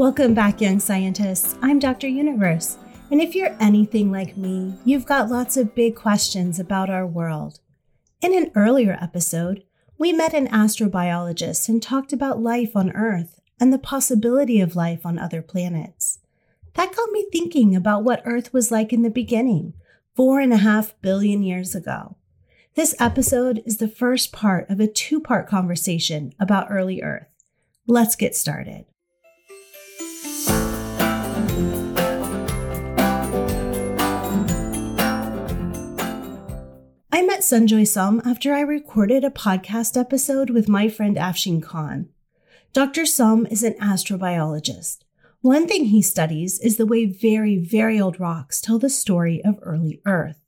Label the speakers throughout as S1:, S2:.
S1: Welcome back, young scientists. I'm Dr. Universe. And if you're anything like me, you've got lots of big questions about our world. In an earlier episode, we met an astrobiologist and talked about life on Earth and the possibility of life on other planets. That got me thinking about what Earth was like in the beginning, four and a half billion years ago. This episode is the first part of a two part conversation about early Earth. Let's get started. I met Sanjoy Som after I recorded a podcast episode with my friend Afshin Khan. Dr. Som is an astrobiologist. One thing he studies is the way very, very old rocks tell the story of early Earth.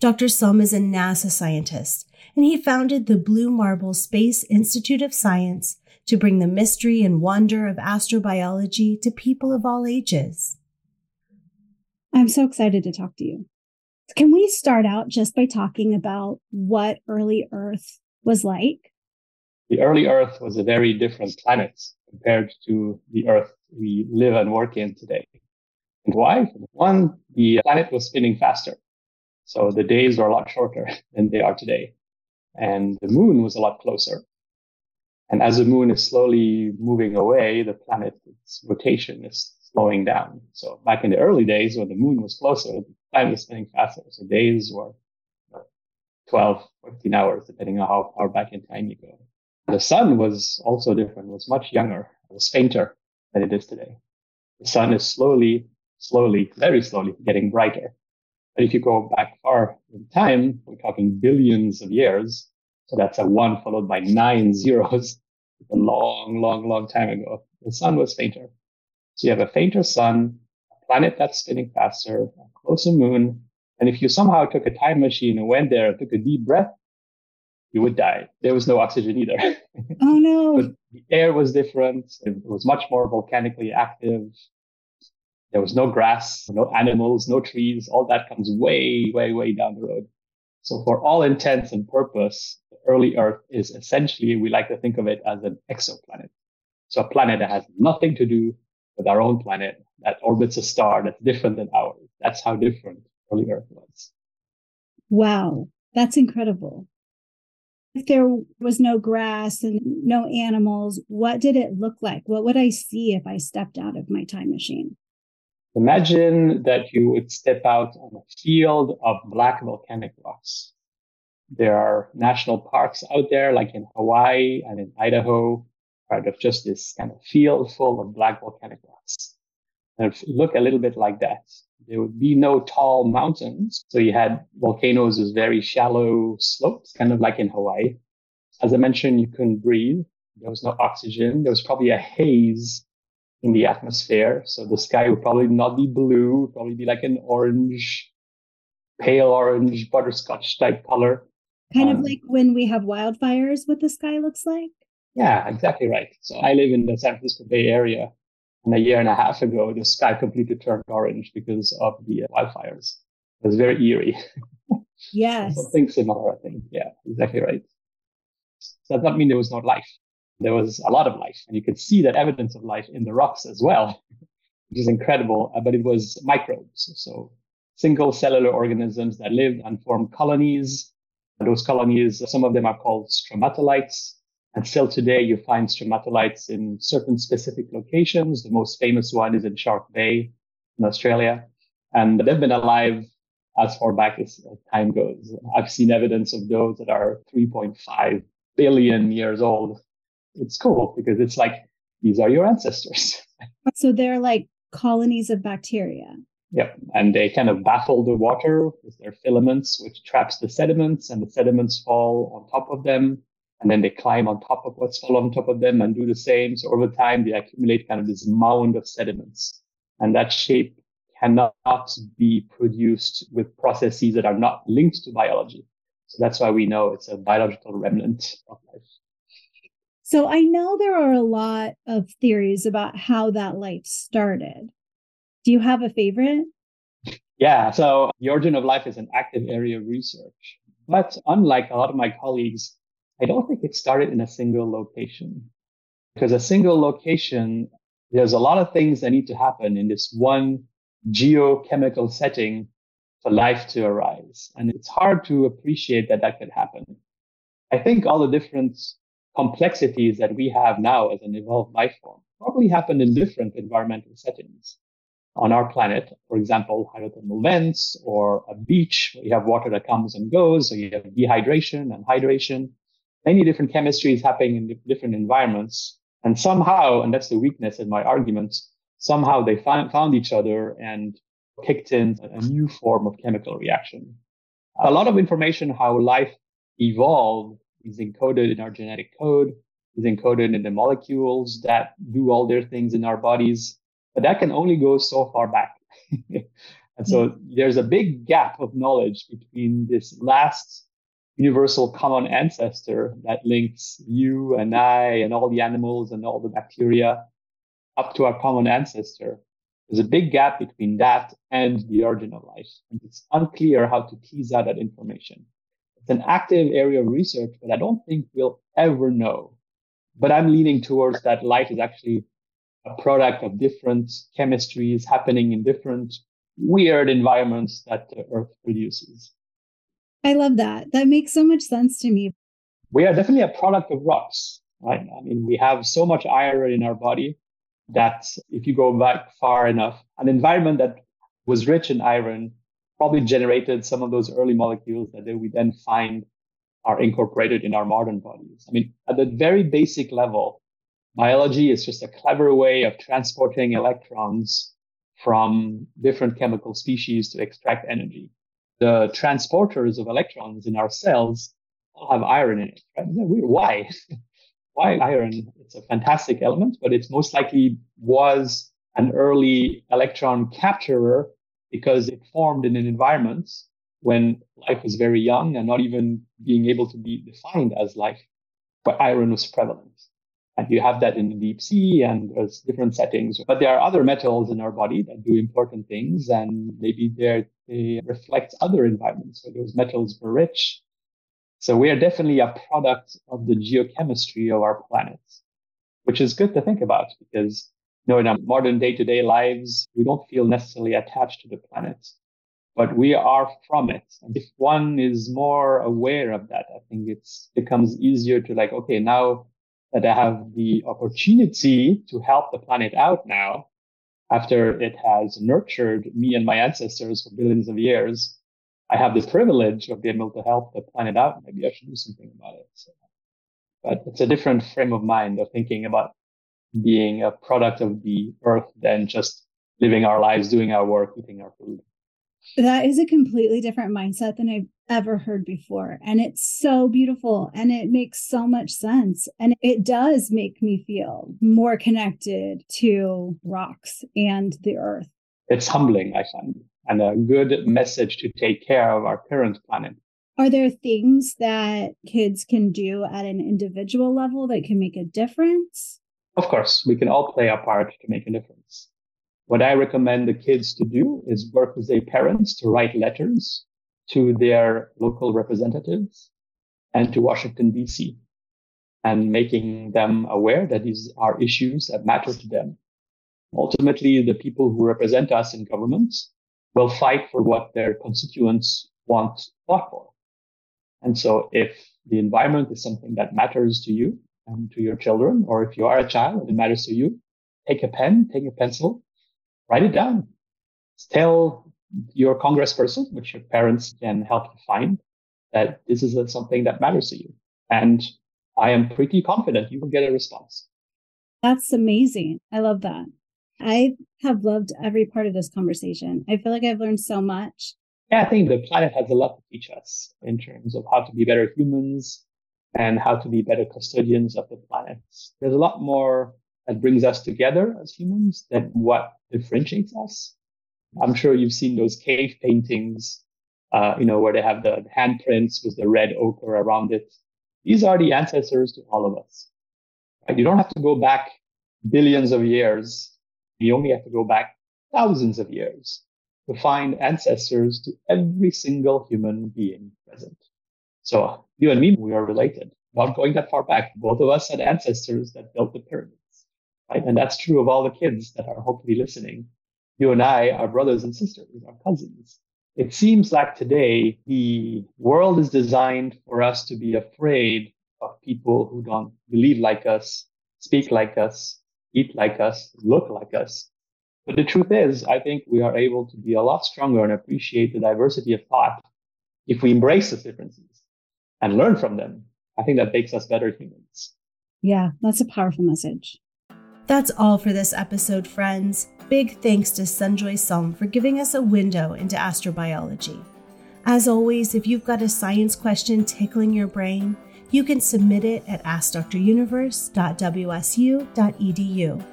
S1: Dr. Som is a NASA scientist, and he founded the Blue Marble Space Institute of Science to bring the mystery and wonder of astrobiology to people of all ages.
S2: I'm so excited to talk to you. Can we start out just by talking about what early Earth was like?
S3: The early Earth was a very different planet compared to the Earth we live and work in today. And why? One, the planet was spinning faster. So the days were a lot shorter than they are today. And the moon was a lot closer. And as the moon is slowly moving away, the planet's rotation is slowing down. So back in the early days when the moon was closer, the planet was spinning faster. So days were uh, 12, 15 hours, depending on how far back in time you go. The sun was also different, was much younger, was fainter than it is today. The sun is slowly, slowly, very slowly getting brighter. But if you go back far in time, we're talking billions of years. So that's a one followed by nine zeros. a long, long, long time ago. The sun was fainter. So you have a fainter sun, a planet that's spinning faster, a closer moon. And if you somehow took a time machine and went there and took a deep breath, you would die. There was no oxygen either.
S2: Oh no.
S3: but the air was different. It was much more volcanically active. There was no grass, no animals, no trees. All that comes way, way, way down the road. So for all intents and purpose, the early Earth is essentially, we like to think of it as an exoplanet. So a planet that has nothing to do with our own planet that orbits a star that's different than ours. That's how different early Earth was.
S2: Wow. That's incredible. If there was no grass and no animals, what did it look like? What would I see if I stepped out of my time machine?
S3: Imagine that you would step out on a field of black volcanic rocks. There are national parks out there, like in Hawaii and in Idaho, part of just this kind of field full of black volcanic rocks. And look a little bit like that. There would be no tall mountains. So you had volcanoes with very shallow slopes, kind of like in Hawaii. As I mentioned, you couldn't breathe. There was no oxygen. There was probably a haze in the atmosphere. So the sky would probably not be blue, probably be like an orange, pale orange, butterscotch type color.
S2: Kind um, of like when we have wildfires, what the sky looks like.
S3: Yeah, exactly right. So I live in the San Francisco Bay Area. And a year and a half ago, the sky completely turned orange because of the wildfires. It was very eerie.
S2: Yes.
S3: Something similar, I think. Yeah, exactly right. So that does not mean there was no life there was a lot of life and you could see that evidence of life in the rocks as well, which is incredible. Uh, but it was microbes. So single cellular organisms that lived and formed colonies. Those colonies, some of them are called stromatolites. And still today you find stromatolites in certain specific locations. The most famous one is in Shark Bay in Australia. And they've been alive as far back as time goes. I've seen evidence of those that are 3.5 billion years old it's cool because it's like these are your ancestors.
S2: so they're like colonies of bacteria.
S3: Yep. And they kind of baffle the water with their filaments, which traps the sediments, and the sediments fall on top of them. And then they climb on top of what's fall on top of them and do the same. So over time, they accumulate kind of this mound of sediments. And that shape cannot be produced with processes that are not linked to biology. So that's why we know it's a biological remnant of life.
S2: So I know there are a lot of theories about how that life started. Do you have a favorite?
S3: Yeah. So the origin of life is an active area of research. But unlike a lot of my colleagues, I don't think it started in a single location because a single location there's a lot of things that need to happen in this one geochemical setting for life to arise. And it's hard to appreciate that that could happen. I think all the different complexities that we have now as an evolved life form probably happened in different environmental settings on our planet. For example, hydrothermal vents or a beach where you have water that comes and goes, So you have dehydration and hydration. Many different chemistries happening in different environments. And somehow, and that's the weakness in my argument, somehow they found, found each other and kicked in a new form of chemical reaction. A lot of information how life evolved is encoded in our genetic code, is encoded in the molecules that do all their things in our bodies, but that can only go so far back. and so hmm. there's a big gap of knowledge between this last universal common ancestor that links you and I and all the animals and all the bacteria up to our common ancestor. There's a big gap between that and the origin of life. And it's unclear how to tease out that information. It's an active area of research, but I don't think we'll ever know. But I'm leaning towards that life is actually a product of different chemistries happening in different weird environments that the Earth produces.
S2: I love that. That makes so much sense to me.
S3: We are definitely a product of rocks, right? I mean, we have so much iron in our body that if you go back far enough, an environment that was rich in iron probably generated some of those early molecules that we then find are incorporated in our modern bodies. I mean, at the very basic level, biology is just a clever way of transporting electrons from different chemical species to extract energy. The transporters of electrons in our cells all have iron in it. Right? Why? Why iron? It's a fantastic element, but it's most likely was an early electron capturer because it formed in an environment when life was very young and not even being able to be defined as life, but iron was prevalent. And you have that in the deep sea and uh, there's different settings. But there are other metals in our body that do important things and maybe they reflect other environments where those metals were rich. So we are definitely a product of the geochemistry of our planet, which is good to think about because you know, in our modern day to day lives, we don't feel necessarily attached to the planet, but we are from it. And if one is more aware of that, I think it becomes easier to like, okay, now that I have the opportunity to help the planet out now, after it has nurtured me and my ancestors for billions of years, I have the privilege of being able to help the planet out. Maybe I should do something about it. So, but it's a different frame of mind of thinking about being a product of the earth than just living our lives, doing our work, eating our food.
S2: That is a completely different mindset than I've ever heard before. And it's so beautiful and it makes so much sense. And it does make me feel more connected to rocks and the earth.
S3: It's humbling, I find, and a good message to take care of our current planet.
S2: Are there things that kids can do at an individual level that can make a difference?
S3: Of course, we can all play our part to make a difference. What I recommend the kids to do is work with their parents to write letters to their local representatives and to Washington, DC, and making them aware that these are issues that matter to them. Ultimately, the people who represent us in government will fight for what their constituents want fought for. And so if the environment is something that matters to you, and to your children, or if you are a child and it matters to you, take a pen, take a pencil, write it down. Tell your congressperson, which your parents can help you find, that this is something that matters to you. And I am pretty confident you will get a response.
S2: That's amazing. I love that. I have loved every part of this conversation. I feel like I've learned so much.
S3: Yeah, I think the planet has a lot to teach us in terms of how to be better humans, and how to be better custodians of the planet. There's a lot more that brings us together as humans than what differentiates us. I'm sure you've seen those cave paintings, uh, you know, where they have the handprints with the red ochre around it. These are the ancestors to all of us. Right? You don't have to go back billions of years. You only have to go back thousands of years to find ancestors to every single human being present. So you and me, we are related. Not going that far back. Both of us had ancestors that built the pyramids. Right? And that's true of all the kids that are hopefully listening. You and I are brothers and sisters, our cousins. It seems like today the world is designed for us to be afraid of people who don't believe like us, speak like us, eat like us, look like us. But the truth is, I think we are able to be a lot stronger and appreciate the diversity of thought if we embrace those differences and learn from them. I think that makes us better humans.
S2: Yeah, that's a powerful message.
S1: That's all for this episode, friends. Big thanks to Sanjoy Som for giving us a window into astrobiology. As always, if you've got a science question tickling your brain, you can submit it at askdruniverse.wsu.edu.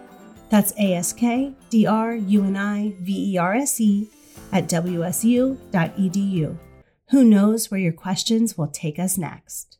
S1: That's A S K D R U N I V E R S E at wsu.edu. Who knows where your questions will take us next?